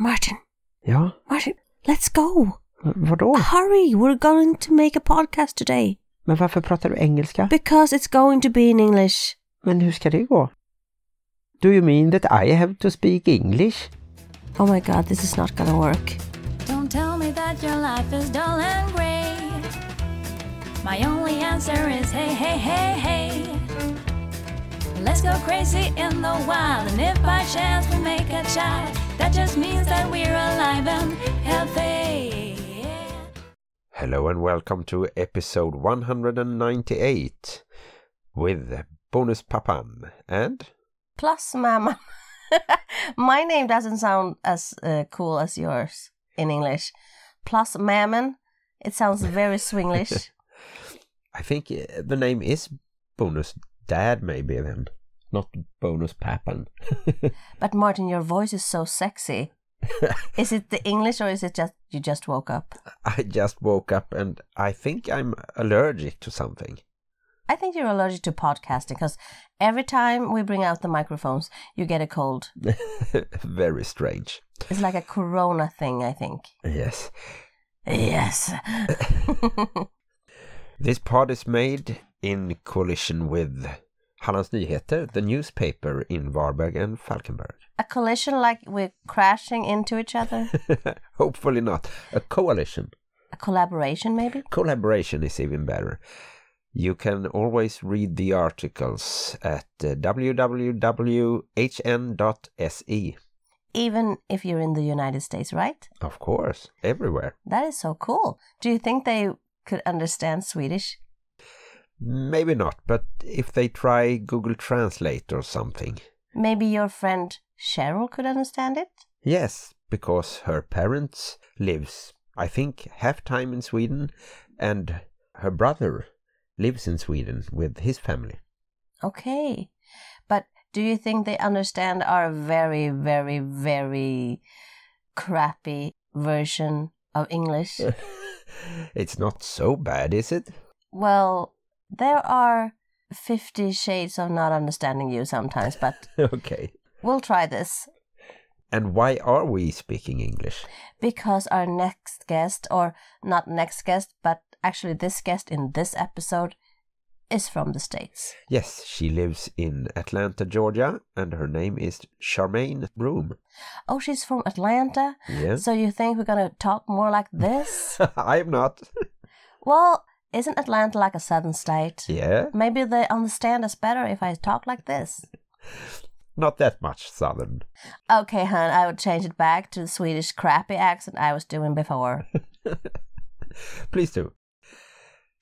Martin, Ja, Martin, let's go. v- vadå? Hurry, we're going to make a podcast today. Men varför pratar du engelska? Because it's going to be in English. Men hur ska det gå? Do you mean that I have to speak English? Oh my god, this is not gonna work. Don't tell me that your life is dull and grey. My only answer is hey, hey, hey, hey. Let's go crazy in the wild, and if by chance we make a child, that just means that we're alive and healthy. Hello and welcome to episode 198 with Bonus Papan and Plus, Mama. My name doesn't sound as uh, cool as yours in English. Plus, Mammon. It sounds very Swinglish. I think uh, the name is Bonus Dad maybe then, not Bonus Papan. but Martin, your voice is so sexy. is it the English or is it just you just woke up? I just woke up and I think I'm allergic to something. I think you're allergic to podcasting because every time we bring out the microphones, you get a cold. Very strange. It's like a corona thing, I think. Yes. Yes. This pod is made in coalition with Hallands Nyheter, the newspaper in Varberg and Falkenberg. a collision like we're crashing into each other? Hopefully not. A coalition. A collaboration, maybe? Collaboration is even better. You can always read the articles at uh, www.hn.se. Even if you're in the United States, right? Of course, everywhere. That is so cool. Do you think they could understand Swedish? Maybe not, but if they try Google Translate or something. Maybe your friend Cheryl could understand it? Yes, because her parents lives, I think, half time in Sweden, and her brother lives in Sweden with his family. Okay. But do you think they understand our very, very, very crappy version of English? it's not so bad, is it? well, there are 50 shades of not understanding you sometimes, but okay. we'll try this. And why are we speaking English? Because our next guest, or not next guest, but actually this guest in this episode, is from the States. Yes, she lives in Atlanta, Georgia, and her name is Charmaine Broom. Oh, she's from Atlanta? Yes. So you think we're gonna talk more like this? I am not. well, isn't Atlanta like a southern state? yeah, Maybe they understand us better if I talk like this. not that much southern. Okay, hun, I would change it back to the Swedish crappy accent I was doing before. Please do.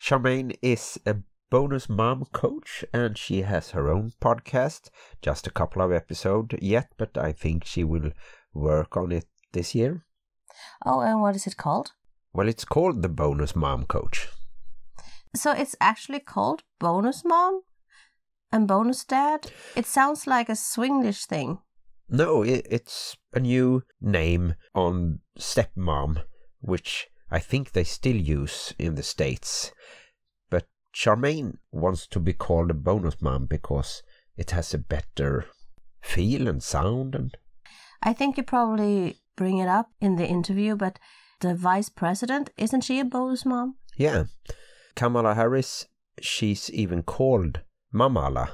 Charmaine is a bonus mom coach and she has her own podcast. Just a couple of episodes yet, but I think she will work on it this year. oh, and what is it called? Well, it's called the Bonus Mom Coach. So it's actually called Bonus Mom and Bonus Dad? It sounds like a Swinglish thing. No, i it's a new name on stepmom, which I think they still use in the States. But Charmaine wants to be called a bonus mom because it has a better feel and sound and I think you probably bring it up in the interview, but the vice president, isn't she a bonus mom? yeah. Kamala Harris, she's even called Mamala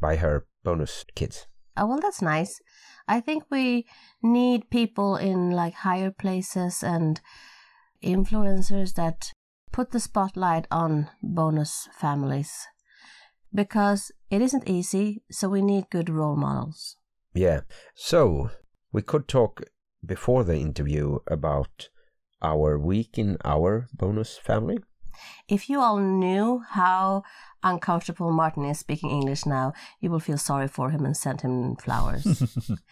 by her bonus kids. Oh, well, that's nice. I think we need people in like higher places and influencers that put the spotlight on bonus families because it isn't easy, so we need good role models. Yeah. So we could talk before the interview about our week in our bonus family. If you all knew how uncomfortable Martin is speaking English now, you will feel sorry for him and send him flowers.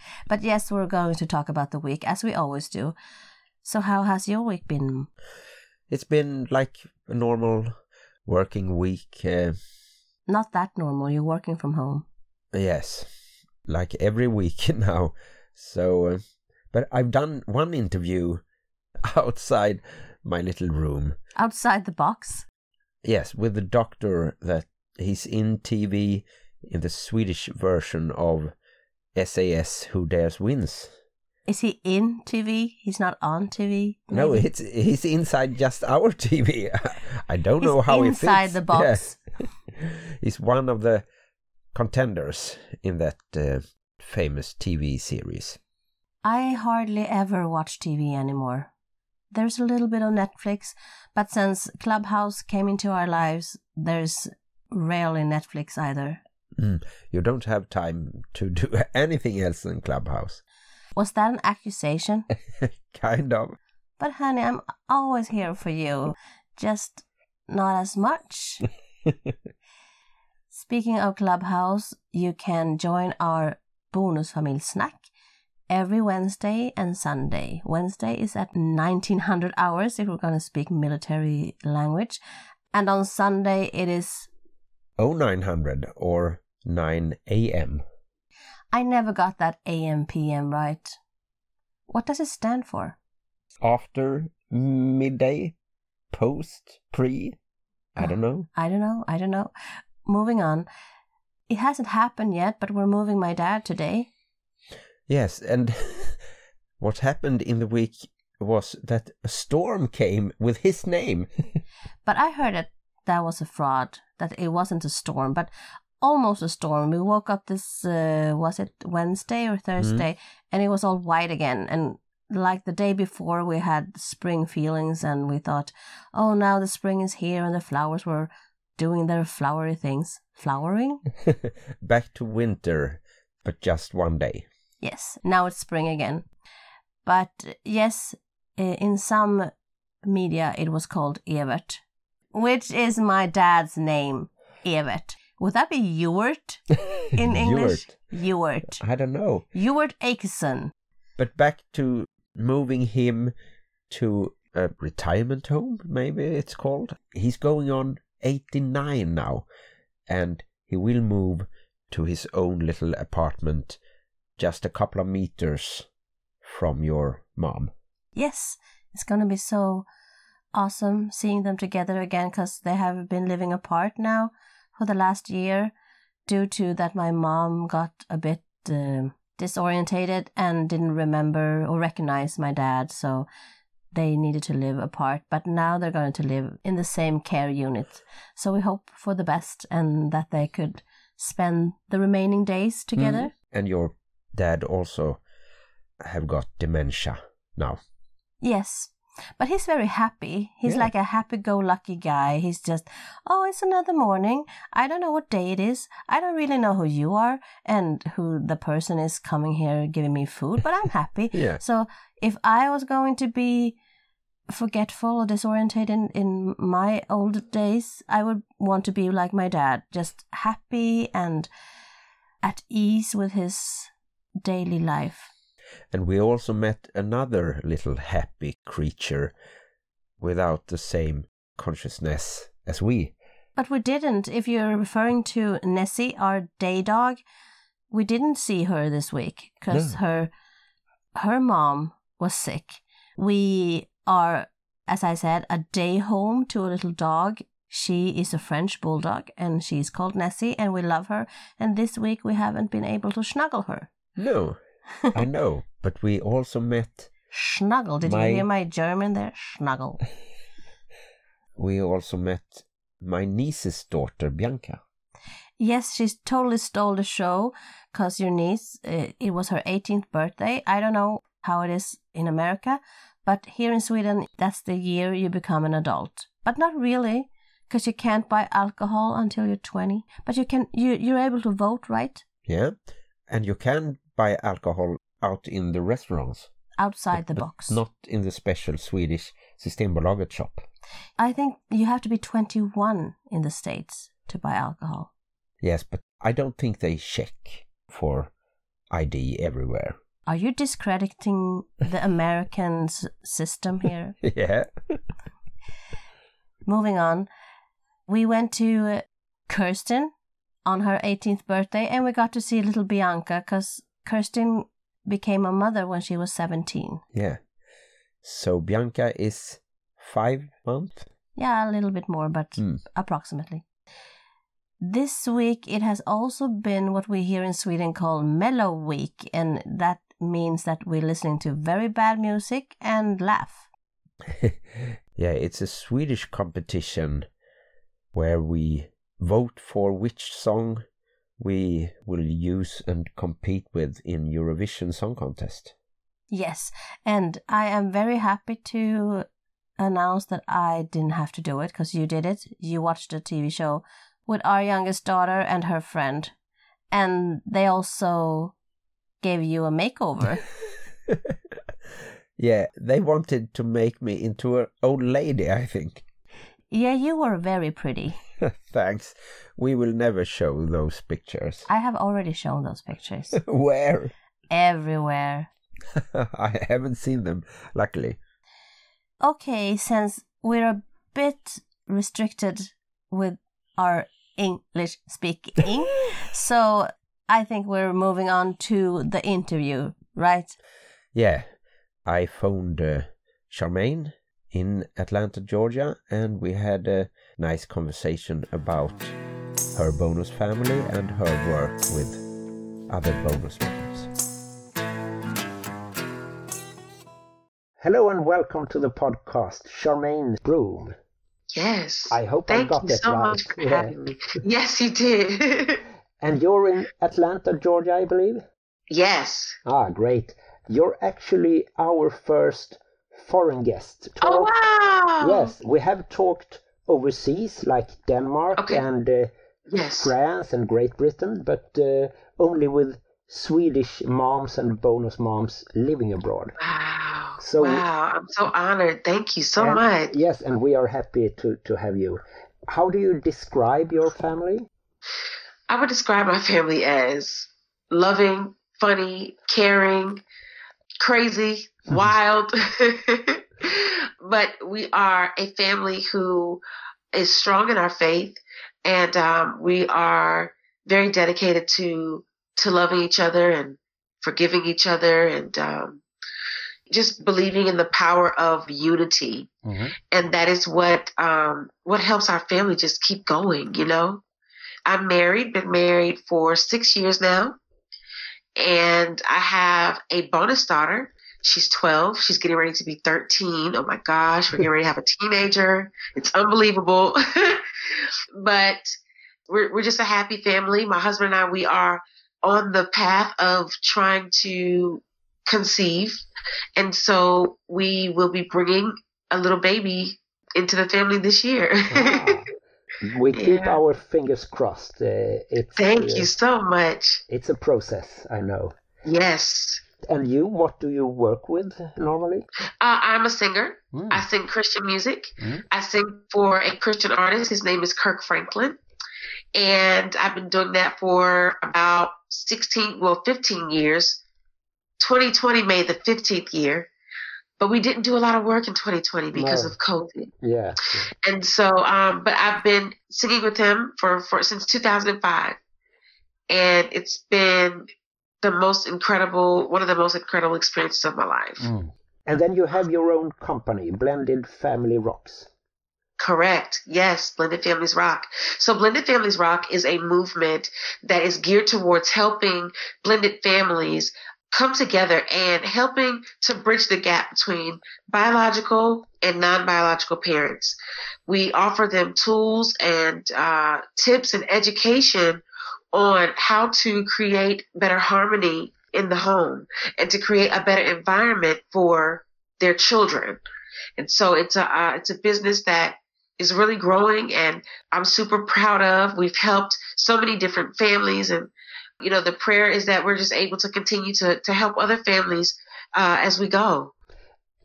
but yes, we're going to talk about the week as we always do. So, how has your week been? It's been like a normal working week. Uh, Not that normal. You're working from home. yes, like every week now. So, uh, but I've done one interview outside my little room. Outside the box. Yes, with the doctor that he's in TV in the Swedish version of SAS Who Dares Wins. Is he in TV? He's not on TV. No, it's he's inside just our TV. I don't He's know how he fits. inside the box. Yeah. he's one of the contenders in that uh, famous TV series. I hardly ever watch TV anymore. There's a little bit of Netflix, but since Clubhouse came into our lives, there's rarely Netflix either. Mm. You don't have time to do anything else than Clubhouse. Was that an accusation? kind of. But honey, I'm always here for you, just not as much. Speaking of Clubhouse, you can join our Bonusfamilj snack every Wednesday and Sunday. Wednesday is at 1900 hours if we're going to speak military language. And on Sunday it is 0900 or 9 a.m. I never got that AM PM right. What does it stand for? After midday, post, pre. I don't know. I don't know. I don't know. Moving on. It hasn't happened yet, but we're moving my dad today. Yes, and what happened in the week was that a storm came with his name. But I heard that that was a fraud, that it wasn't a storm, but almost a storm. We woke up this, uh, was it Wednesday or Thursday, and it was all white again. And like the day before, we had spring feelings, and we thought, oh, now the spring is here, and the flowers were doing their flowery things. Flowering? Back to winter, but just one day. Yes, now it's spring again. But yes, in some media it was called Evert, which is my dad's name, Evert. Would that be Ewert in English? Ewert. I don't know. Ewert Akeson. But back to moving him to a retirement home, maybe it's called. He's going on 89 now, and he will move to his own little apartment just a couple of meters from your mom. Yes, it's going to be so awesome seeing them together again because they have been living apart now for the last year due to that my mom got a bit um disorientated and didn't remember or recognize my dad so they needed to live apart but now they're going to live in the same care unit. So we hope for the best and that they could spend the remaining days together. And your dad also have got dementia now. Yes. But he's very happy. He's Yeah. like a happy go lucky guy. He's just, oh, it's another morning. I don't know what day it is. I don't really know who you are and who the person is coming here giving me food, but I'm happy. Yeah. So if I was going to be forgetful or disorientated in, in my old days, I would want to be like my dad, just happy and at ease with his daily life. And we also met another little happy creature without the same consciousness as we. But we didn't. If you're referring to Nessie, our day dog, we didn't see her this week because No. her her mom was sick. We are, as I said, a day home to a little dog. She is a French bulldog and she's called Nessie and we love her. And this week we haven't been able to snuggle her. No, I know, but we also met. Snuggle. Did My- you hear my German there? Snuggle. We also met my niece's daughter Bianca. Yes, she's totally stole the show because your niece, uh, it was her 18th birthday. I don't know how it is in America, but here in Sweden, that's the year you become an adult. But not really, because you can't buy alcohol until you're 20. But you can, you, you're able to vote, right? Yeah, and you can buy alcohol out in the restaurants, Outside the box. not in the special Swedish Systembolaget shop. I think you have to be 21 in the States to buy alcohol. Yes, but I don't think they check for ID everywhere. Are you discrediting the American system here? yeah. Moving on, we went to Kirsten on her 18th birthday and we got to see little Bianca because Kirsten became a mother when she was 17. Yeah. So Bianca is five months. Yeah, a little bit more, but Hmm. approximately. This week it has also been what we here in Sweden call Mello Week, and that means that we're listening to very bad music and laugh. yeah, it's a Swedish competition where we vote for which song we will use and compete with in Eurovision Song Contest. Yes, and I am very happy to announce that I didn't have to do it because you did it. You watched the TV show with our youngest daughter and her friend, and they also gave you a makeover. yeah, they wanted to make me into an old lady, I think. Yeah, you were very pretty. Thanks. We will never show those pictures. I have already shown those pictures. Where? Everywhere. I haven't seen them, luckily. Okay, since we're a bit restricted with our English speaking, so I think we're moving on to the interview, right? Yeah. I phoned uh, Charmaine in Atlanta, Georgia, and we had a nice conversation about her bonus family and her work with other bonus members. Hello and welcome to the podcast, Charmaine Broom. Yes. I hope Thank I got you that so right. much for having me. Yes, you did. and you're in Atlanta, Georgia, I believe? yes. Ah, great. You're actually our first foreign guest. Oh wow. Yes, we have talked overseas, like Denmark Okay. and uh, Yes. France and Great Britain, but uh, only with Swedish moms and bonus moms living abroad. Wow. So- wow. I'm so honored. Thank you so And- much. Yes, and we are happy to, to have you. How do you describe your family? I would describe my family as loving, funny, caring, crazy, Mhm. wild. but we are a family who is strong in our faith, and um, we are very dedicated to to loving each other and forgiving each other, and um, just believing in the power of unity. And that is what um, what helps our family just keep going. You know, I'm married, been married for six years now, and I have a bonus daughter. She's 12. She's getting ready to be 13. Oh my gosh, we're getting ready to have a teenager. It's unbelievable. but we're, we're just a happy family. My husband and I, we are on the path of trying to conceive. And so we will be bringing a little baby into the family this year. we keep our fingers crossed. Uh, it's, Thank uh, you so much. It's a process, I know. Yes. And you, what do you work with normally? Uh, I'm a singer. Hmm. I sing Christian music. Mm. I sing for a Christian artist. His name is Kirk Franklin. And I've been doing that for about 16, well, 15 years. 2020 made the 15th year. But we didn't do a lot of work in 2020 because No. of COVID. Yeah. And so, um, but I've been singing with him for, for since 2005. And it's been the most incredible, one of the most incredible experiences of my life. And then you have your own company, Blended Family Rocks. Correct. Yes, Blended Families Rock. So Blended Families Rock is a movement that is geared towards helping blended families come together and helping to bridge the gap between biological and non-biological parents. We offer them tools and uh, tips and education on how to create better harmony in the home and to create a better environment for their children. And so it's a uh, it's a business that is really growing and I'm super proud of. We've helped so many different families and you know the prayer is that we're just able to continue to to help other families uh, as we go.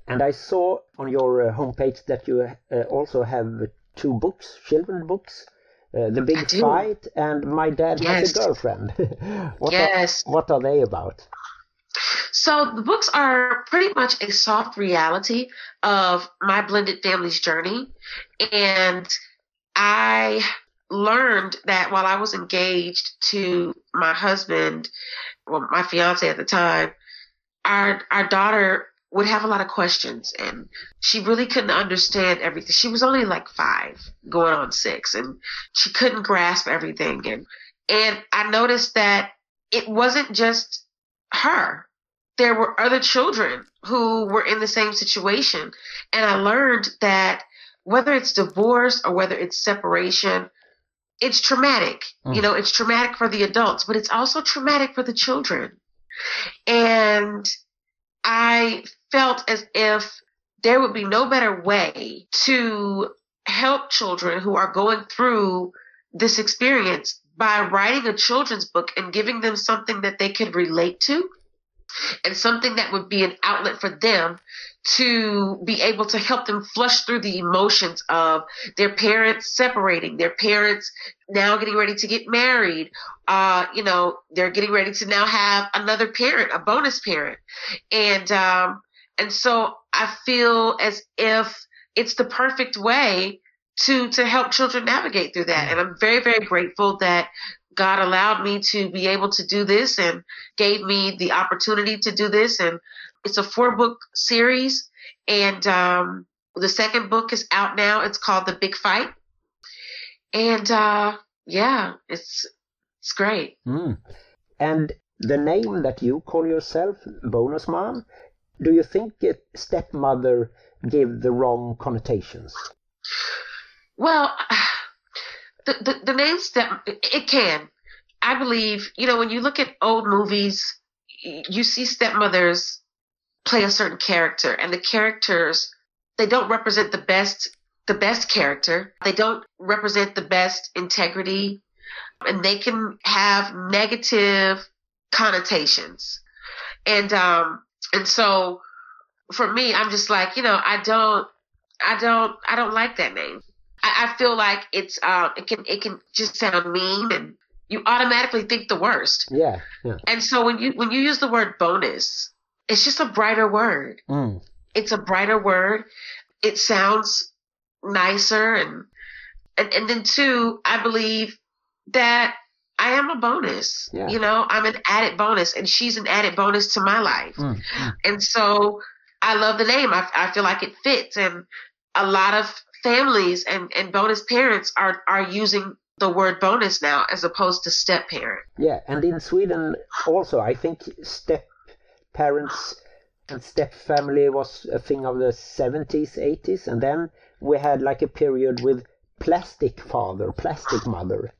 And I saw on your uh, homepage that you uh, also have two books, children books. Uh, the Big. Fight and My Dad Has a Girlfriend. what, Yes. are, what are they about? So the books are pretty much a soft reality of my blended family's journey. And I learned that while I was engaged to my husband, well, my fiance at the time, our, our daughter would have a lot of questions and she really couldn't understand everything. She was only like five going on six and she couldn't grasp everything. And, and I noticed that it wasn't just her there were other children who were in the same situation. And I learned that whether it's divorce or whether it's separation, it's traumatic. Mm. You know, it's traumatic for the adults, but it's also traumatic for the children. And I felt as if there would be no better way to help children who are going through this experience by writing a children's book and giving them something that they could relate to and something that would be an outlet for them to be able to help them flush through the emotions of their parents separating, their parents now getting ready to get married. Uh, you know, they're getting ready to now have another parent, a bonus parent. And, um, and so I feel as if it's the perfect way to, to help children navigate through that. And I'm very, very grateful that God allowed me to be able to do this and gave me the opportunity to do this. And it's a four book series. And um, the second book is out now. It's called The Big Fight. And uh, yeah, it's it's great. Mm. And the name that you call yourself, Bonus Mom, do you think it, stepmother gave the wrong connotations? Well, the, the, the name step, it can. I believe, you know, when you look at old movies, you see stepmothers play a certain character and the characters, they don't represent the best, the best character. They don't represent the best integrity and they can have negative connotations. And, um, and so for me, I'm just like, you know, I don't, I don't, I don't like that name. I, I feel like it's, uh, it can, it can just sound mean and you automatically think the worst. Yeah, yeah. And so when you, when you use the word bonus, it's just a brighter word. Mm. It's a brighter word. It sounds nicer and, and, and then two, I believe that I am a bonus. Yeah. You know, I'm an added bonus and she's an added bonus to my life. Mm. Mm. And so I love the name. I, I feel like it fits. And a lot of families and, and bonus parents are, are using the word bonus now as opposed to step parent. Yeah, and in Sweden also, I think step parents and step family was a thing of the 70s, 80s, and then we had like a period with plastic father, plastic mother.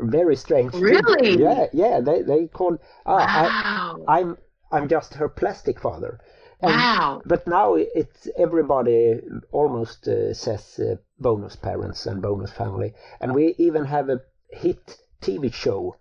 Very strange. Really? Yeah, yeah. They they called. Ah, Wow. I, I'm I'm just her plastic father. And, wow. But now it's everybody almost uh, says uh, bonus parents and bonus family, and we even have a hit TV show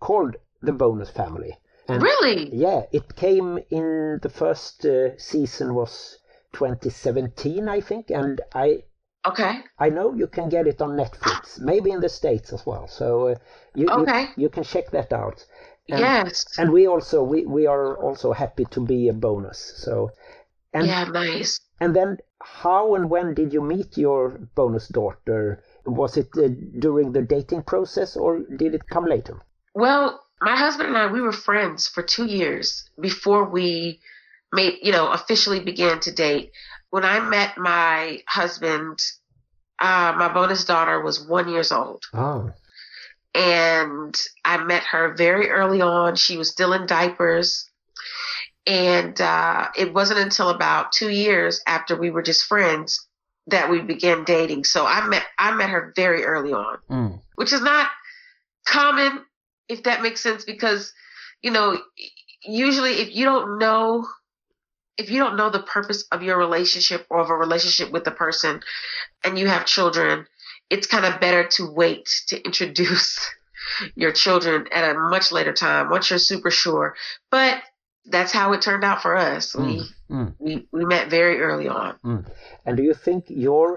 called The Bonus Family. And Really? yeah, it came in the first uh, season was 2017, I think, and I Okay. I know you can get it on Netflix, maybe in the states as well. So uh, you, Okay. you you can check that out. And, yes. and we also we, we are also happy to be a bonus. So and yeah, nice. and then how and when did you meet your bonus daughter? Was it uh, during the dating process or did it come later? Well, my husband and I, we were friends for two years before we made, you know, officially began to date. When I met my husband, uh, my bonus daughter was one years old. Oh, and I met her very early on. She was still in diapers. And uh, it wasn't until about two years after we were just friends that we began dating. So I met I met her very early on, mm. which is not common, if that makes sense, because you know usually if you don't know if you don't know the purpose of your relationship or of a relationship with a person and you have children, it's kind of better to wait to introduce your children at a much later time once you're super sure. But that's how it turned out for us. We Mm. we we met very early on. And do you think your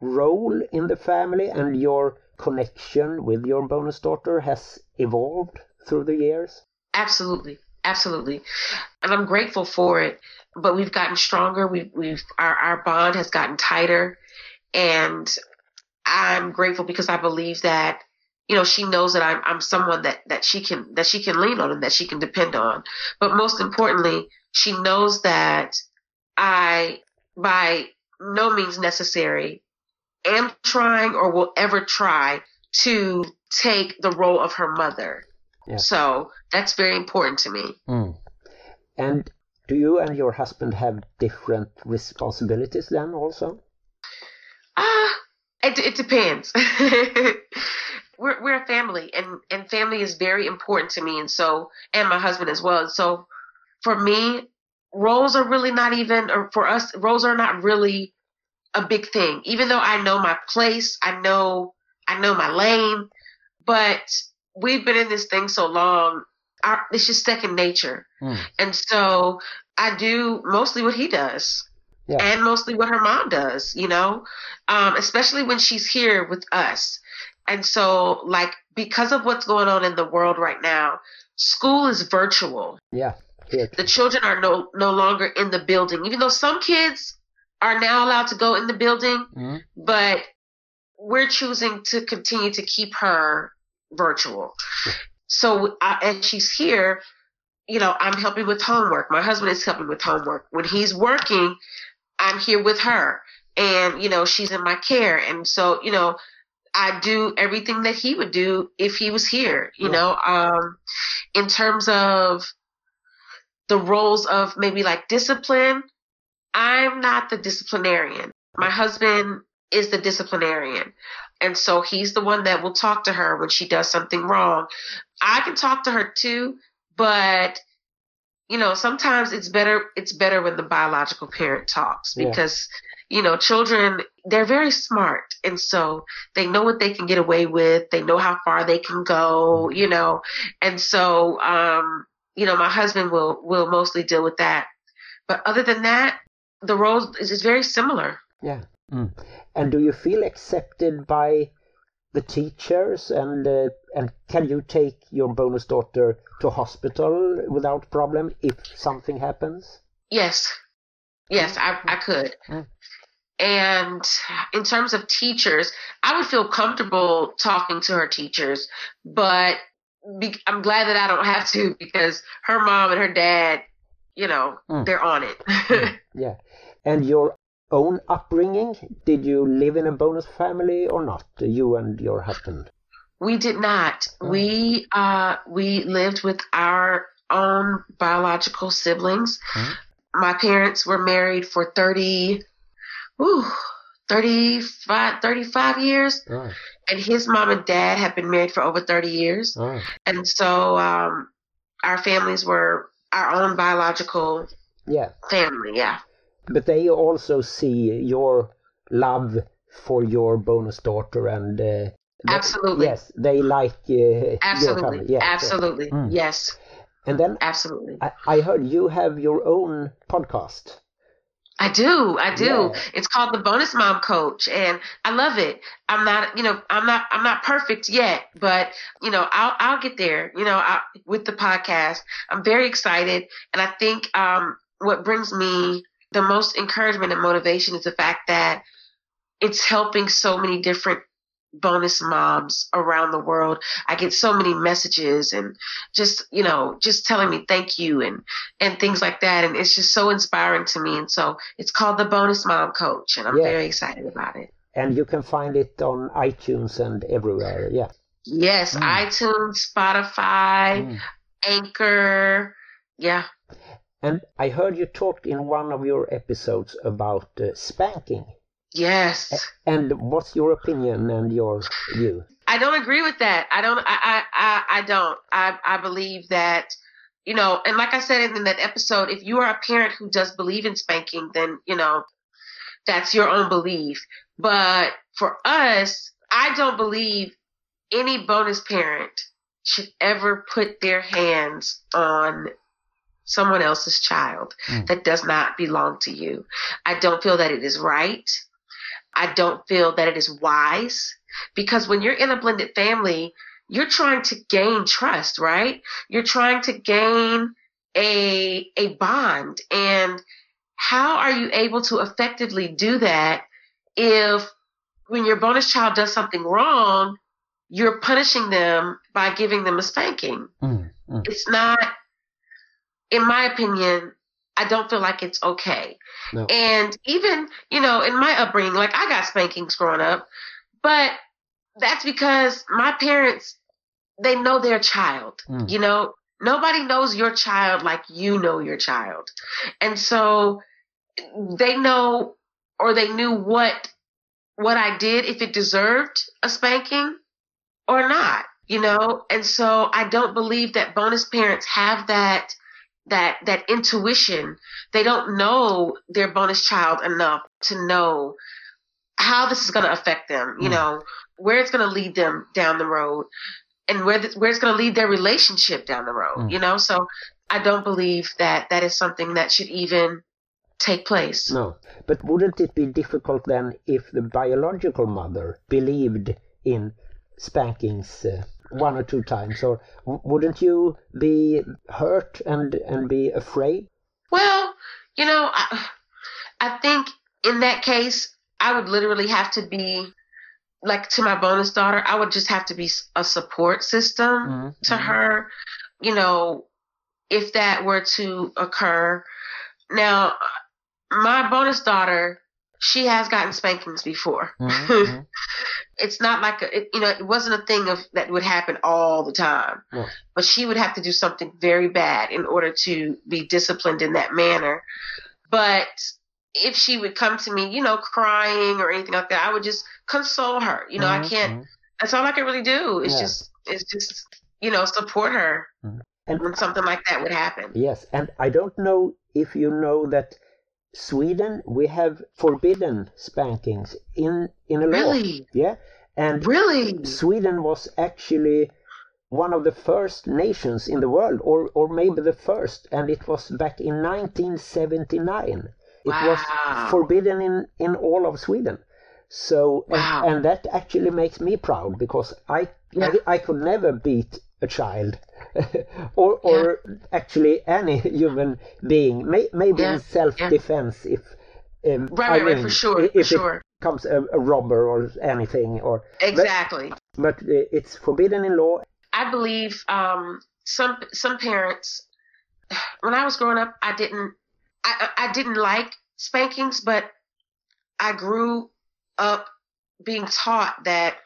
role in the family and your connection with your bonus daughter has evolved through the years? Absolutely, absolutely, and I'm grateful for it. But we've gotten stronger. We've we've our our bond has gotten tighter, and I'm grateful because I believe that you know she knows that I'm I'm someone that that she can that she can lean on and that she can depend on. But most importantly, she knows that I by no means necessary am trying or will ever try to take the role of her mother. Yeah. So that's very important to me. And Do you and your husband have different responsibilities then also? Ah, it, it depends. we're we're a family, and and family is very important to me, and so and my husband as well. And so for me, roles are really not even, or for us, roles are not really a big thing. Even though I know my place, I know I know my lane, but we've been in this thing so long. Our, it's just second nature, Mm. and so I do mostly what he does Yeah. and mostly what her mom does, you know, um, especially when she's here with us. And so, like, because of what's going on in the world right now, school is virtual. Yeah. The children are no, no longer in the building, even though some kids are now allowed to go in the building, Mhm. but we're choosing to continue to keep her virtual. So, I, and she's here, you know, I'm helping with homework. My husband is helping with homework. When he's working, I'm here with her. And, you know, she's in my care. And so, you know, I do everything that he would do if he was here, you Yeah. know, um, in terms of the roles of maybe like discipline. I'm not the disciplinarian. My husband is the disciplinarian. And so he's the one that will talk to her when she does something wrong. I can talk to her too, but you know, sometimes it's better it's better when the biological parent talks Yeah. because you know, children they're very smart and so they know what they can get away with, they know how far they can go, you know. And so um you know, my husband will will mostly deal with that. But other than that, the role is, is very similar. Yeah. Mm. And do you feel accepted by the teachers and uh, and can you take your bonus daughter to hospital without problem if something happens? Yes. Yes, I, I could. Mm. And in terms of teachers, I would feel comfortable talking to her teachers, but be, I'm glad that I don't have to because her mom and her dad, you know, Mm. they're on it. Yeah. And your own upbringing, did you live in a bonus family or not? You and your husband? we did not. Oh. We uh we lived with our own biological siblings. My parents were married for 30 ooh, 35 35 years. Oh, and his mom and dad have been married for over 30 years. oh. And so um, our families were our own biological Yeah. family. Yeah. But they also see your love for your bonus daughter and uh, Absolutely. yes they like uh, your Absolutely. family yes, yes. Absolutely. Mm. Yes. and then Absolutely. I, I heard you have your own podcast I do. I do. Yeah. It's called the Bonus Mom Coach and I love it. I'm not, you know, I'm not, I'm not perfect yet, but you know, I'll, I'll get there, you know, I, with the podcast. I'm very excited. And I think, um, what brings me the most encouragement and motivation is the fact that it's helping so many different bonus moms around the world. I get so many messages and just, you know, just telling me thank you and, and things like that. And it's just so inspiring to me. And so it's called the Bonus Mom Coach, and I'm Yes. very excited about it. and you can find it on iTunes and everywhere yeah Yes, Mm. iTunes, Spotify, Mm. Anchor. Yeah. And I heard you talked in one of your episodes about uh, spanking Yes. and what's your opinion and your view I don't agree with that. I don't. I. I. I, I don't. I. I believe that. You know, and like I said in that episode, if you are a parent who does believe in spanking, then you know, that's your own belief. But for us, I don't believe any bonus parent should ever put their hands on someone else's child Mm. that does not belong to you. I don't feel that it is right. I don't feel that it is wise because when you're in a blended family, you're trying to gain trust, right? You're trying to gain a a bond and how are you able to effectively do that if when your bonus child does something wrong, you're punishing them by giving them a spanking? Mm, mm. It's not in my opinion, I don't feel like it's okay. No. And even, you know, in my upbringing, like I got spankings growing up, but that's because my parents, they know their child. Mm. You know, Nobody knows your child like you know your child. And so they know or they knew what what I did if it deserved a spanking or not, you know? And so I don't believe that bonus parents have that that that intuition. They don't know their bonus child enough to know how this is going to affect them, you Mm. know, where it's going to lead them down the road and where th- where it's going to lead their relationship down the road, Mm. you know? So I don't believe that that is something that should even take place. No, but wouldn't it be difficult then if the biological mother believed in spankings uh, one or two times, or wouldn't you be hurt and and be afraid? Well, you know, I, I think in that case, I would literally have to be like to my bonus daughter. I would just have to be a support system mm-hmm. to mm-hmm. her. You know, if that were to occur. Now, my bonus daughter, she has gotten spankings before. Mhm. it's not like a, it, you know, it wasn't a thing of that would happen all the time. No. But she would have to do something very bad in order to be disciplined in that manner. But if she would come to me, you know, crying or anything like that, I would just console her. You know, I Mhm, can't. mhm. That's all I can really do. Is Yeah. just, is just, you know, support her And when something like that would happen. Yes, and I don't know if you know that Sweden we have forbidden spankings in in a law. Really, Yeah, and really. Sweden was actually one of the first nations in the world, or or maybe the first, and it was back in 1979. It Wow. was forbidden in in all of Sweden. So and- and, that actually makes me proud because I Yeah. I, I could never beat a child or or actually any human being. May, maybe Yeah, in self defense if um, Right, I right, right, for sure, i- for if sure. comes a, a robber or anything or Exactly. but uh, it's forbidden in law. I believe um, some some parents. When I was growing up, I didn't I I didn't like spankings, but I grew up being taught that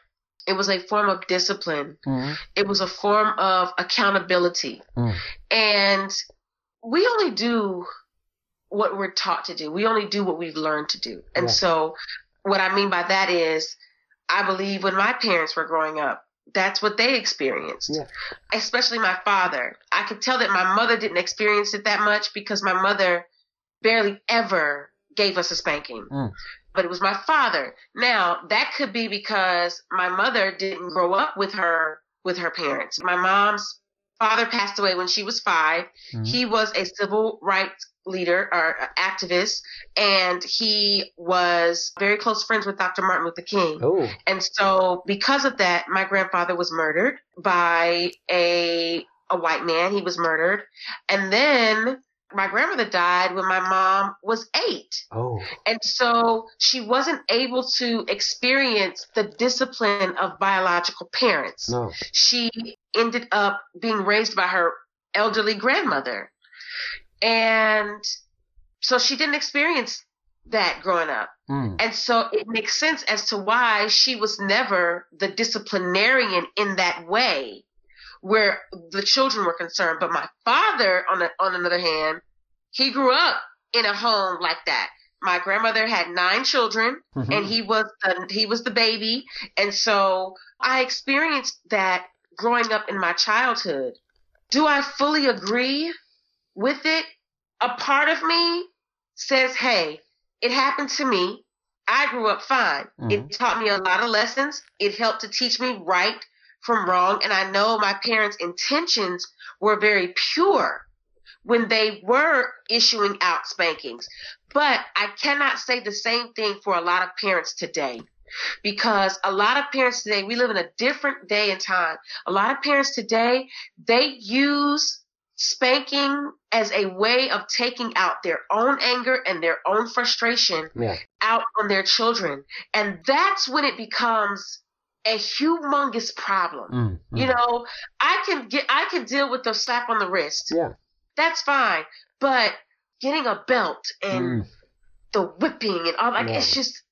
it was a form of discipline. It was a form of accountability, Mm. and we only do what we're taught to do. We only do what we've learned to do, and Yeah. so what I mean by that is, I believe when my parents were growing up, that's what they experienced Yeah. especially my father. I could tell that my mother didn't experience it that much because my mother barely ever gave us a spanking. Mm. But it was my father. Now, that could be because my mother didn't grow up with her with her parents. My mom's father passed away when she was 5. Mhm. He was a civil rights leader or activist and he was very close friends with Dr. Martin Luther King. Oh, And so because of that, my grandfather was murdered by a a white man. He was murdered. And then my grandmother died when my mom was 8. oh, And so she wasn't able to experience the discipline of biological parents. no. She ended up being raised by her elderly grandmother. And so she didn't experience that growing up. Mm. And so it makes sense as to why she was never the disciplinarian in that way where the children were concerned. But my father, on the, on another hand, he grew up in a home like that. My grandmother had nine children Mhm. and he was the, he was the baby. And so I experienced that growing up in my childhood. Do I fully agree with it? A part of me says, Hey, it happened to me. I grew up fine. It taught me a lot of lessons. It helped to teach me right from wrong. And I know my parents' intentions were very pure when they were issuing out spankings. But I cannot say the same thing for a lot of parents today. Because a lot of parents today, we live in a different day and time. A lot of parents today, they use spanking as a way of taking out their own anger and their own frustration Yeah. out on their children. And that's when it becomes a humongous problem. Mm. Mm. You know, I can get I can deal with the slap on the wrist. Yeah. That's fine. But getting a belt and Mm. the whipping and all like Yeah. it's just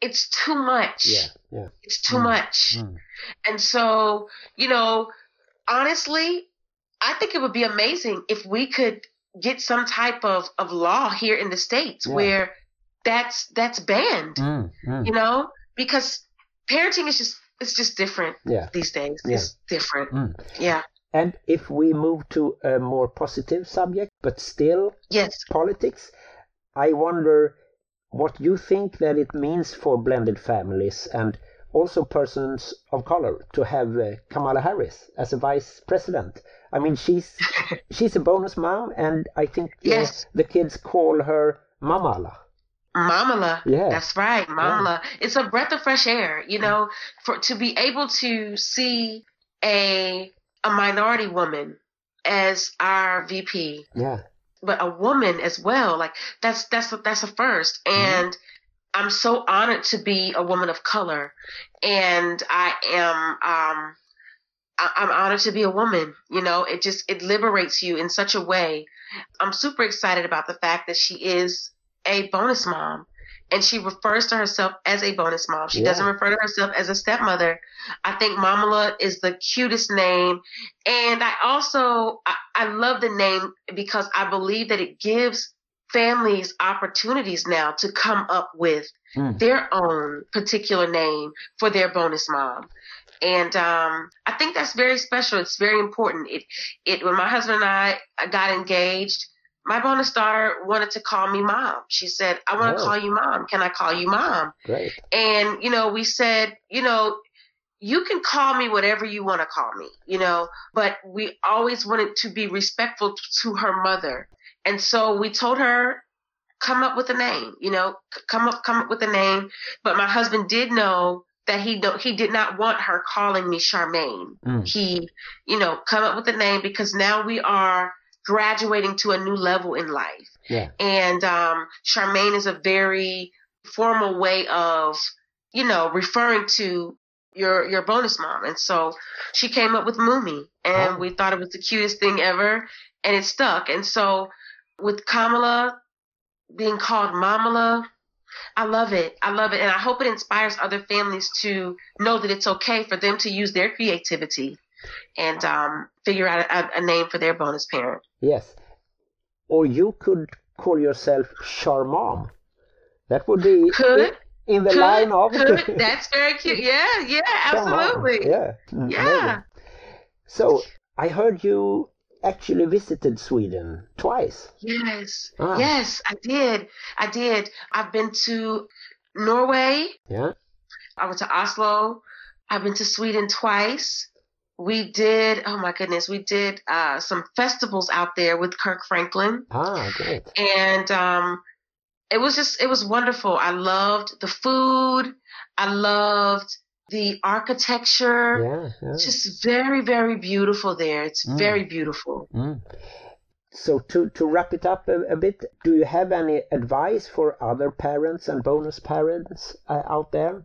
it's too much. Yeah. Yeah. It's too Mm. much. Mm. And so, you know, honestly, I think it would be amazing if we could get some type of, of law here in the states Yeah. where that's that's banned. Mm, mm, You know, because parenting is just it's just different yeah. these days. Yeah. It's different. Mm. Yeah. And if we move to a more positive subject, but still Yes. politics, I wonder what you think that it means for blended families and also persons of color to have uh, Kamala Harris as a vice president. I mean, she's she's a bonus mom, and I think Yes. the kids call her Mamala. Mamala. Yeah. That's right. Mamala. It's a breath of fresh air, you know, for to be able to see a a minority woman as our VP, Yeah, but a woman as well. Like that's that's that's a first. And I'm so honored to be a woman of color, and I am um I- I'm honored to be a woman. You know, it just it liberates you in such a way. I'm super excited about the fact that she is a bonus mom. And she refers to herself as a bonus mom. She Yeah. doesn't refer to herself as a stepmother. I think Mamala is the cutest name. And I also, I, I love the name because I believe that it gives families opportunities now to come up with Mm. their own particular name for their bonus mom. And um, I think that's very special. It's very important. It, it when my husband and I got engaged, my bonus daughter wanted to call me mom. She said, "I want to Oh. call you mom. Can I call you mom?" great. And, you know, we said, you know, you can call me whatever you want to call me, you know, but we always wanted to be respectful to her mother. And so we told her, come up with a name, you know, come up, come up with a name. But my husband did know that he don't, he did not want her calling me Charmaine. Mm. He, you know, come up with a name because now we are graduating to a new level in life. Yeah, And um, Charmaine is a very formal way of, you know, referring to your your bonus mom. And so she came up with Moomy, and Oh. we thought it was the cutest thing ever, and it stuck. And so with Kamala being called Mamala, I love it. I love it, and I hope it inspires other families to know that it's okay for them to use their creativity and um, figure out a, a name for their bonus parent. yes. Or you could call yourself Charmam. That would be Could. in the Could, line of could. That's very cute. Yeah, yeah, absolutely. Yeah, Yeah. amazing. So I heard you actually visited Sweden twice. Yes, Ah. yes, I did. I did. I've been to Norway. Yeah. I went to Oslo. I've been to Sweden twice. We did. Oh my goodness, we did uh, some festivals out there with Kirk Franklin, Ah, great. and um, it was just it was wonderful. I loved the food. I loved the architecture. Yeah. yeah. It's just very, very beautiful there. It's Mm. very beautiful. Mm. So to, to wrap it up a, a bit, do you have any advice for other parents and bonus parents uh, out there?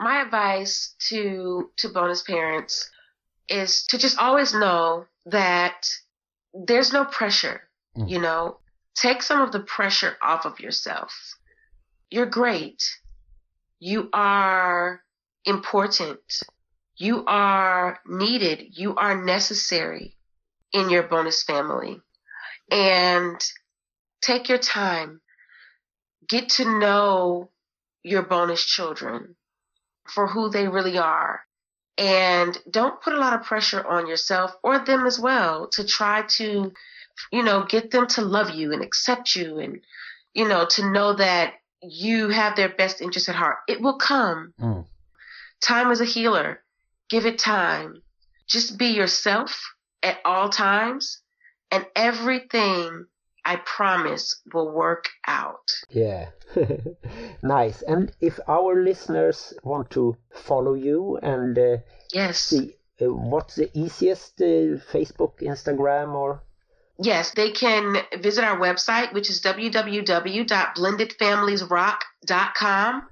My advice to to bonus parents is to just always know that there's no pressure. Mm. You know, take some of the pressure off of yourself. You're great. You are important. You are needed. You are necessary in your bonus family. And take your time. Get to know your bonus children for who they really are. And don't put a lot of pressure on yourself or them as well to try to, you know, get them to love you and accept you and, you know, to know that you have their best interest at heart. It will come. Mm. Time is a healer. Give it time. Just be yourself at all times and everything I promise will work out. Yeah. nice. And if our listeners want to follow you and uh, Yes. see uh, what's the easiest uh, Facebook, Instagram, or Yes, they can visit our website, which is www.blendedfamiliesrock.com.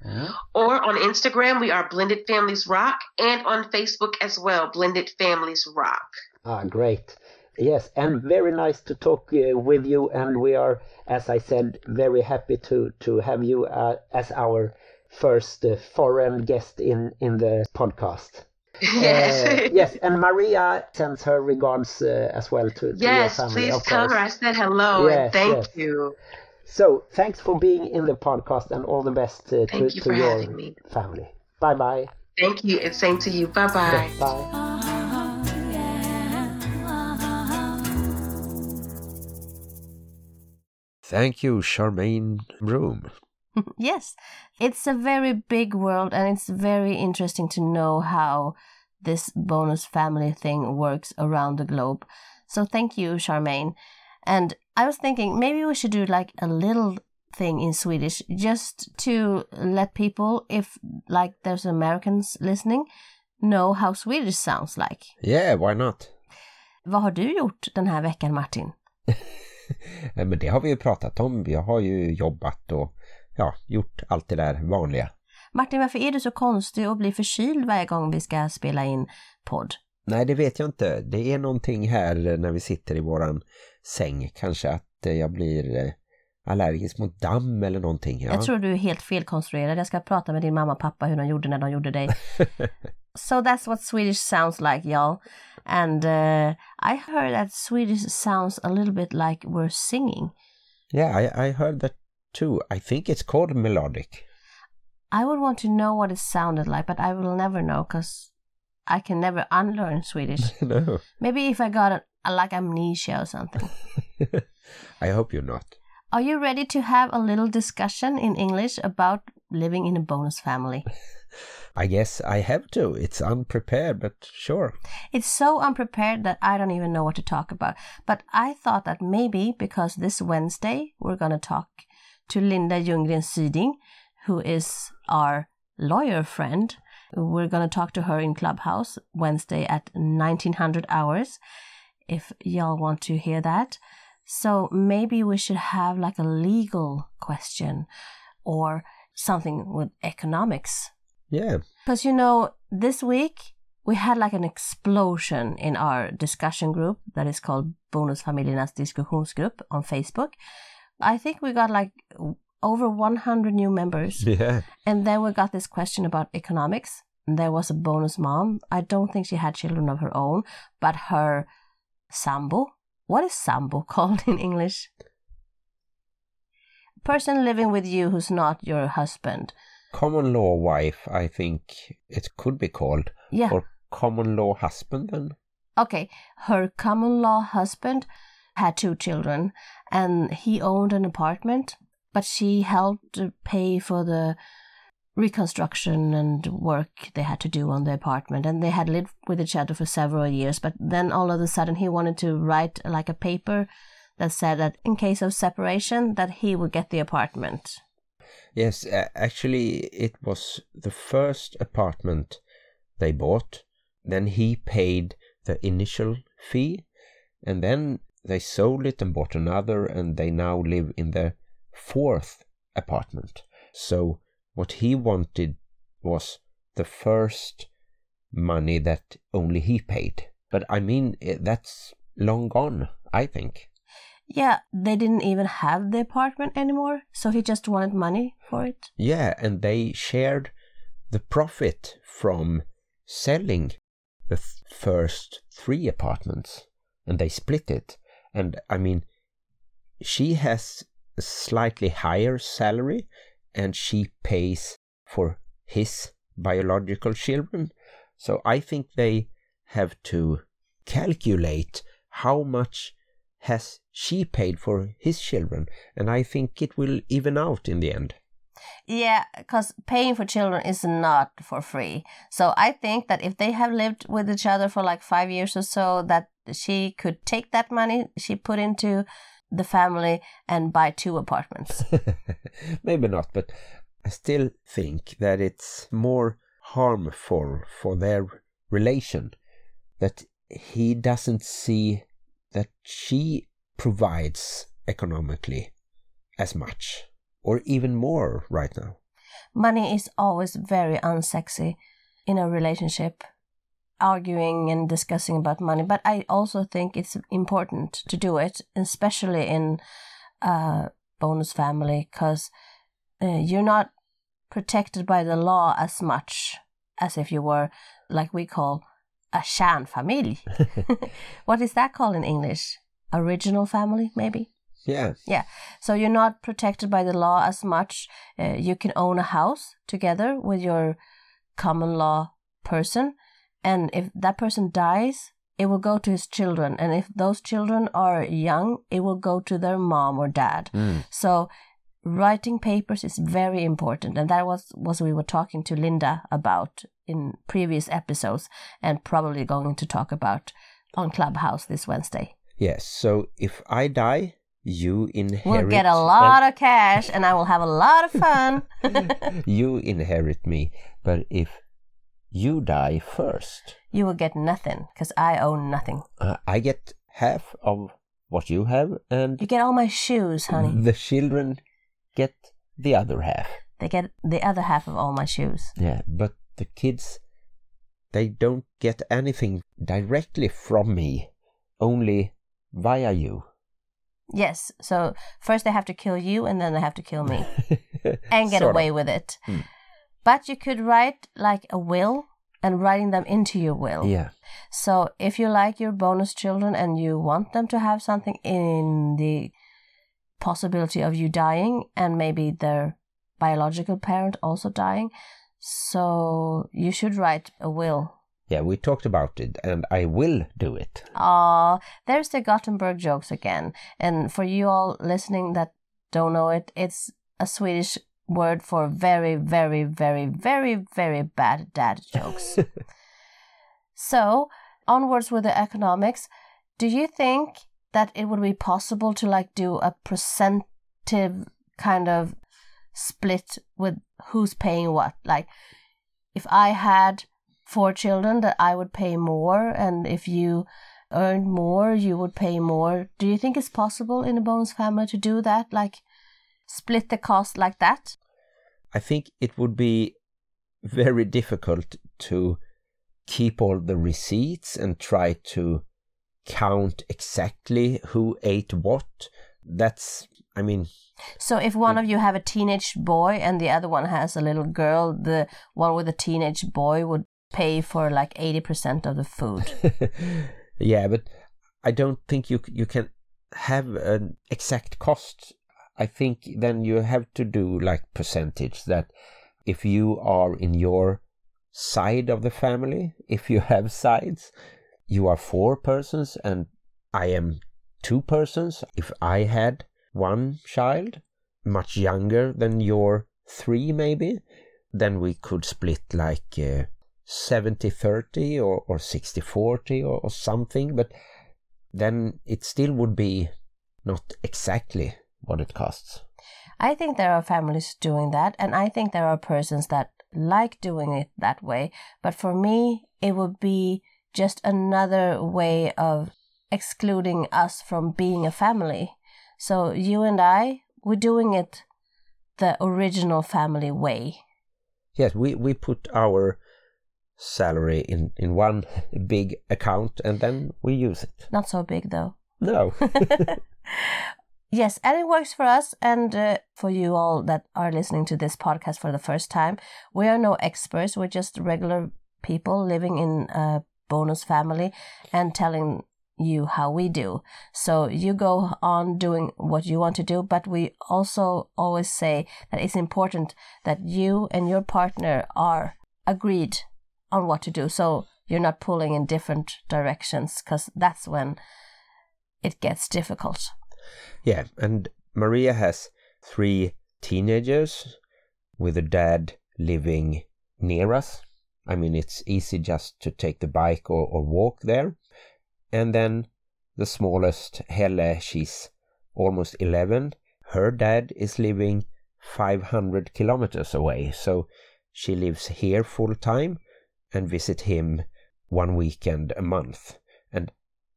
Or on Instagram, we are Blended Families Rock, and on Facebook as well, Blended Families Rock. Ah, great. Yes, and very nice to talk uh, with you. And we are, as I said, very happy to to have you uh, as our first uh, foreign guest in in the podcast. Yes. Uh, yes, and Maria sends her regards uh, as well to, to yes, your family. Yes, please tell her I said hello Yes, and thank yes. you. So, thanks for being in the podcast and all the best uh, to, Thank you to for your family. Bye bye. Thank you, and same to you. Bye bye. Bye. Thank you, Charmaine Room. yes, it's a very big world and it's very interesting to know how this bonus family thing works around the globe. So thank you, Charmaine. And I was thinking maybe we should do like a little thing in Swedish just to let people, if like there's Americans listening, know how Swedish sounds like. Yeah, why not? Vad har du gjort den här veckan, Martin? Men det har vi ju pratat om. Jag har ju jobbat och ja, gjort allt det där vanliga. Martin, varför är du så konstig och blir förkyld varje gång vi ska spela in podd? Nej, det vet jag inte. Det är någonting här när vi sitter i våran säng. Kanske att eh, jag blir eh, allergisk mot damm eller någonting. Ja. Jag tror du är helt felkonstruerad. Jag ska prata med din mamma och pappa hur de gjorde när de gjorde dig. so that's what Swedish sounds like, y'all. And uh, I heard that Swedish sounds a little bit like we're singing. Yeah, I, I heard that too. I think it's called melodic. I would want to know what it sounded like, but I will never know because I can never unlearn Swedish. no, Maybe if I got a, a like amnesia or something. I hope you're not. Are you ready to have a little discussion in English about living in a bonus family? I guess I have to. It's unprepared, but sure. It's so unprepared that I don't even know what to talk about. But I thought that maybe because this Wednesday we're going to talk to Linda Ljunggren Syding, who is our lawyer friend. We're going to talk to her in Clubhouse Wednesday at 1900 hours, if y'all want to hear that. So maybe we should have like a legal question or something with economics. Yeah. Because you know, this week we had like an explosion in our discussion group that is called Bonus Bonusfamiljernas diskussionsgrupp on Facebook. I think we got like over 100 new members. Yeah. And then we got this question about economics. There was a bonus mom. I don't think she had children of her own, but her sambo. What is sambo called in English? Person living with you who's not your husband. Common law wife, I think it could be called. Yeah. Or common law husband then? Okay, her common law husband had two children and he owned an apartment, but she helped to pay for the reconstruction and work they had to do on the apartment and they had lived with each other for several years but then all of a sudden he wanted to write like a paper that said that in case of separation that he would get the apartment Yes, actually, it was the first apartment they bought. Then he paid the initial fee, and then they sold it and bought another, and they now live in the fourth apartment. So, what he wanted was the first money that only he paid. But I mean, eh, that's long gone, I think. Yeah they didn't even have the apartment anymore so he just wanted money for it Yeah, and they shared the profit from selling the th- first three apartments and they split it. And I mean, she has a slightly higher salary and she pays for his biological children. So I think they have to calculate how much has she paid for his children and I think it will even out in the end. Yeah, because paying for children is not for free. So I think that if they have lived with each other for like five years or so, that she could take that money she put into the family and buy two apartments. Maybe not, but I still think that it's more harmful for their relation that he doesn't see that she provides economically as much or even more right now. Money is always very unsexy in a relationship, arguing and discussing about money. But I also think it's important to do it, especially in a bonus family, because uh, you're not protected by the law as much as if you were, like we call, a kärnfamilj. what is that called in English? Original family, maybe? Yeah. Yeah. So you're not protected by the law as much. Uh, you can own a house together with your common law person. And if that person dies, it will go to his children. And if those children are young, it will go to their mom or dad. Mm. So writing papers is very important. And that was what we were talking to Linda about in previous episodes and probably going to talk about on Clubhouse this Wednesday. Yes. So if I die, you inherit. We'll get a lot of cash and I will have a lot of fun. you inherit me. But if you die first, you will get nothing because I own nothing. uh, I get half of what you have, and You get all my shoes, honey. the children get the other half. They get the other half of all my shoes. Yeah, but the kids, they don't get anything directly from me, only via you. Yes, so first they have to kill you and then they have to kill me and get Sort of. away with it. Hmm. But you could write like a will and writing them into your will. Yeah. So if you like your bonus children and you want them to have something in the possibility of you dying and maybe their biological parent also dying, so you should write a will. Yeah, we talked about it, and I will do it. Ah, there's the Gothenburg jokes again. And for you all listening that don't know it, it's a Swedish word for very, very, very, very, very bad dad jokes. so, onwards with the economics, do you think that it would be possible to like do a percentive kind of split with who's paying what? Like, if I had four children, that I would pay more, and if you earned more, you would pay more. Do you think it's possible in a bonus family to do that? Like, split the cost like that? I think it would be very difficult to keep all the receipts and try to count exactly who ate what. That's, I mean, So if one mm. of you have a teenage boy and the other one has a little girl, the one with the teenage boy would pay for like 80% of the food. yeah, but I don't think you you can have an exact cost. I think then you have to do like percentage that if you are in your side of the family, if you have sides, you are four persons and I am two persons. If I had one child, much younger than your three maybe, then we could split like uh, 70 30 or, or 60 40 or, or something, but then it still would be not exactly what it costs. I think there are families doing that, and I think there are persons that like doing it that way. But for me, it would be just another way of excluding us from being a family. So you and I, we're doing it the original family way. Yes, we, we put our salary in, in one big account and then we use it. Not so big though. No. Yes, and it works for us and uh, for you all that are listening to this podcast for the first time. We are no experts, we're just regular people living in a bonus family and telling you how we do. So you go on doing what you want to do, but we also always say that it's important that you and your partner are agreed on what to do. So you're not pulling in different directions because that's when it gets difficult. Yeah, and Maria has three teenagers with a dad living near us. I mean, it's easy just to take the bike or, or walk there. And then the smallest, Helle, she's almost 11. Her dad is living 500 kilometers away, so she lives here full time and visit him one weekend a month. And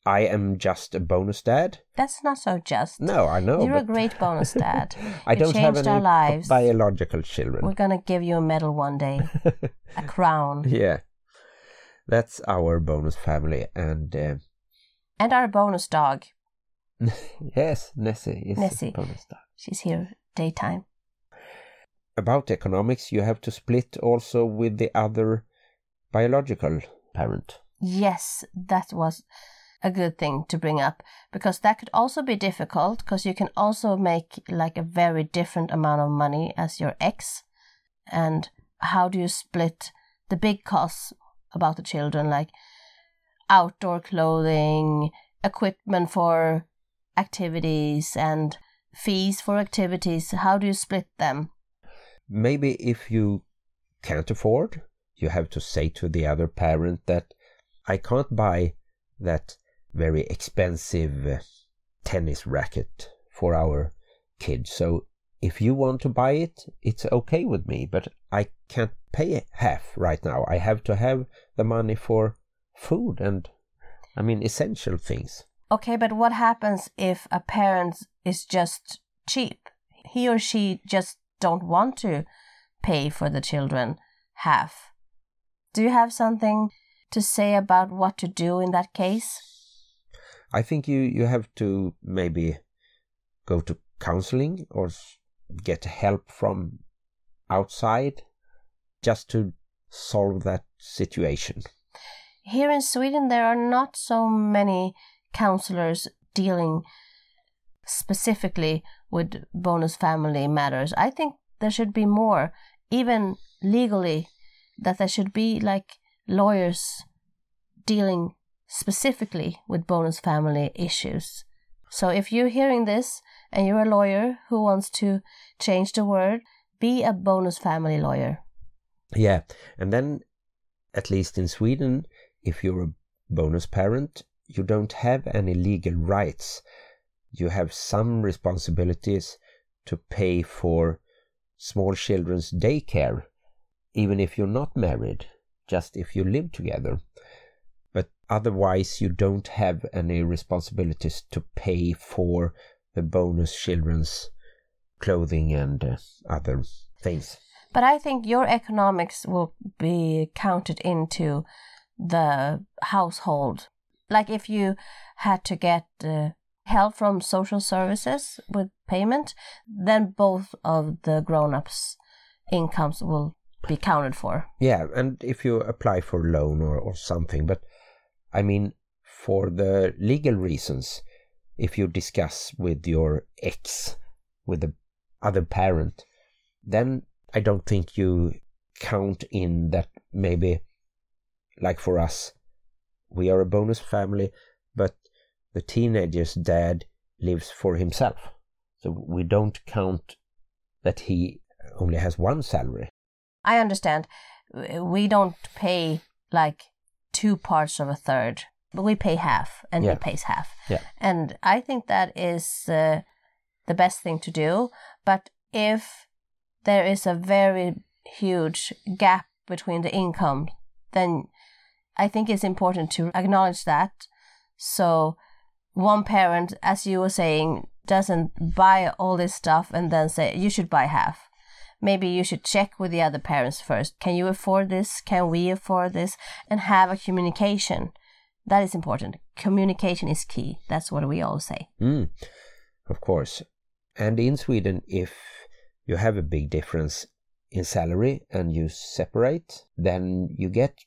I am just a bonus dad. That's not so just. No, I know. You're a great bonus dad. I You don't have any our lives. biological children. We're gonna give you a medal one day, a crown, yeah, that's our bonus family, and uh, and our bonus dog. yes, Nessie is Nessie. a bonus dog. She's here daytime. About economics, you have to split also with the other biological parent. Yes, that was a good thing to bring up because that could also be difficult because you can also make like a very different amount of money as your ex. And how do you split the big costs about the children, like outdoor clothing, equipment for activities, and fees for activities? How do you split them? Maybe if you can't afford, you have to say to the other parent that I can't buy that very expensive tennis racket for our kid. So if you want to buy it, it's okay with me, but I can't pay half right now. I have to have the money for food and, I mean, essential things. Okay, but what happens if a parent is just cheap? He or she just don't want to pay for the children half. Do you have something to say about what to do in that case? I think you, you have to maybe go to counseling or get help from outside just to solve that situation. Here in Sweden, there are not so many counselors dealing specifically with bonus family matters. I think there should be more, even legally, that there should be like lawyers dealing specifically with bonus family issues. So if you're hearing this and you're a lawyer who wants to change the word, be a bonus family lawyer. Yeah, and then at least in Sweden, if you're a bonus parent, you don't have any legal rights. You have some responsibilities to pay for small children's daycare, even if you're not married, just if you live together. Otherwise, you don't have any responsibilities to pay for the bonus children's clothing and uh, other things. But I think your economics will be counted into the household. Like if you had to get uh, help from social services with payment, then both of the grown ups' incomes will be counted for. Yeah, and if you apply for loan or, or something, but I mean, for the legal reasons, if you discuss with your ex, with the other parent, then I don't think you count in that maybe, like for us, we are a bonus family, but the teenager's dad lives for himself. So we don't count that he only has one salary. I understand. We don't pay like two parts of a third, but we pay half and Yeah. he pays half. Yeah. And I think that is uh, the best thing to do. But if there is a very huge gap between the income, then I think it's important to acknowledge that. So one parent, as you were saying, doesn't buy all this stuff and then say, you should buy half. Maybe you should check with the other parents first. Can you afford this? Can we afford this? And have a communication. That is important. Communication is key. That's what we all say. Mm, of course. And in Sweden, if you have a big difference in salary and you separate, then you get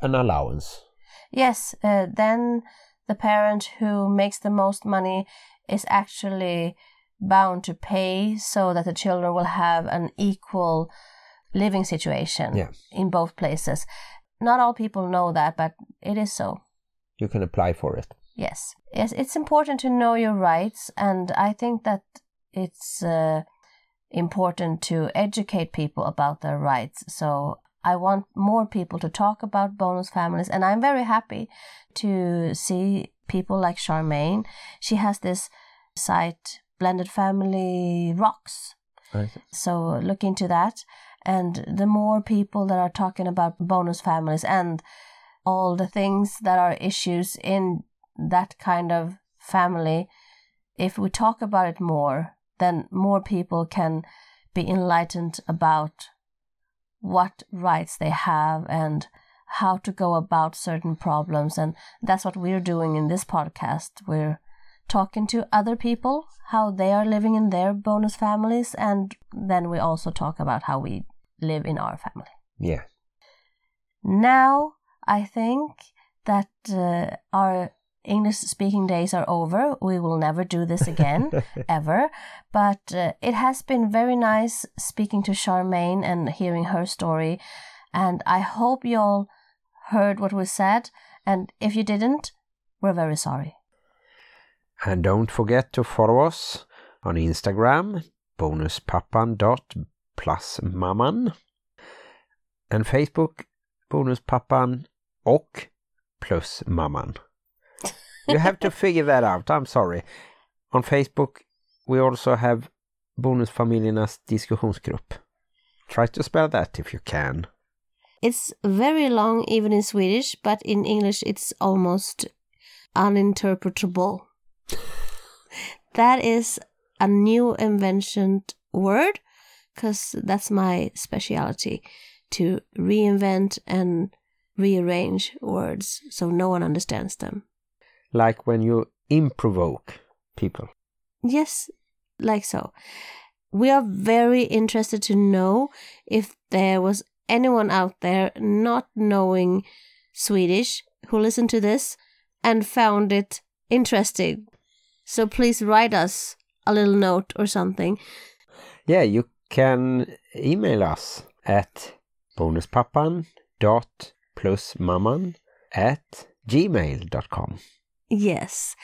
an allowance. Yes, uh, then the parent who makes the most money is actually bound to pay so that the children will have an equal living situation Yeah. in both places. Not all people know that, but it is so. You can apply for it. Yes. Yes, it's important to know your rights, and I think that it's uh, important to educate people about their rights. So I want more people to talk about bonus families, and I'm very happy to see people like Charmaine. She has this site, Blended Family Rocks. Right. So look into that. And the more people that are talking about bonus families and all the things that are issues in that kind of family, if we talk about it more, then more people can be enlightened about what rights they have and how to go about certain problems. And that's what we're doing in this podcast. We're talking to other people, how they are living in their bonus families, and then we also talk about how we live in our family. Yeah. Now I think that uh, our English speaking days are over. We will never do this again, ever. But uh, it has been very nice speaking to Charmaine and hearing her story. And I hope you all heard what was said. And if you didn't, we're very sorry. And don't forget to follow us on Instagram, bonuspappan.plusmamman. And Facebook, bonuspappan och plusmamman. You have to figure that out, I'm sorry. On Facebook, we also have Bonusfamiljernas diskussionsgrupp. Try to spell that if you can. It's very long, even in Swedish, but in English it's almost uninterpretable. That is a new invention word, because that's my specialty to reinvent and rearrange words so no one understands them. Like when you improvoke people. Yes, like so. We are very interested to know if there was anyone out there not knowing Swedish who listened to this and found it interesting. So please write us a little note or something. Yeah, you can email us at bonuspappan.plusmamman at gmail.com. Yes.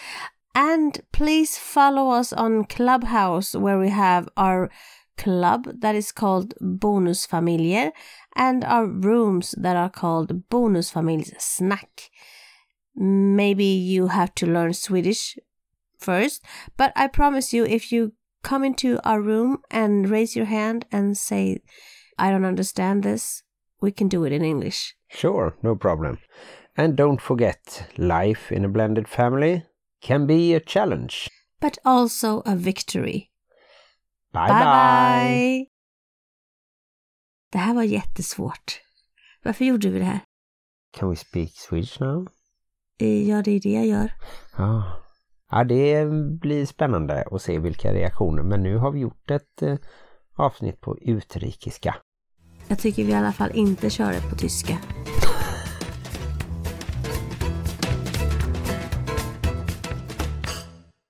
And please follow us on Clubhouse where we have our club that is called Bonusfamiljer and our rooms that are called Bonusfamiljs Snack. Maybe you have to learn Swedish first, but I promise you if you come into our room and raise your hand and say I don't understand this, we can do it in English. Sure, no problem. And don't forget, life in a blended family can be a challenge. But also a victory. Bye bye! bye. Det här var jättesvårt. Varför gjorde vi det här? Can we speak Swedish now? Ja, det är det jag gör. Ja. Ja, det blir spännande att se vilka reaktioner. Men nu har vi gjort ett eh, avsnitt på utrikiska. Jag tycker vi i alla fall inte kör det på tyska.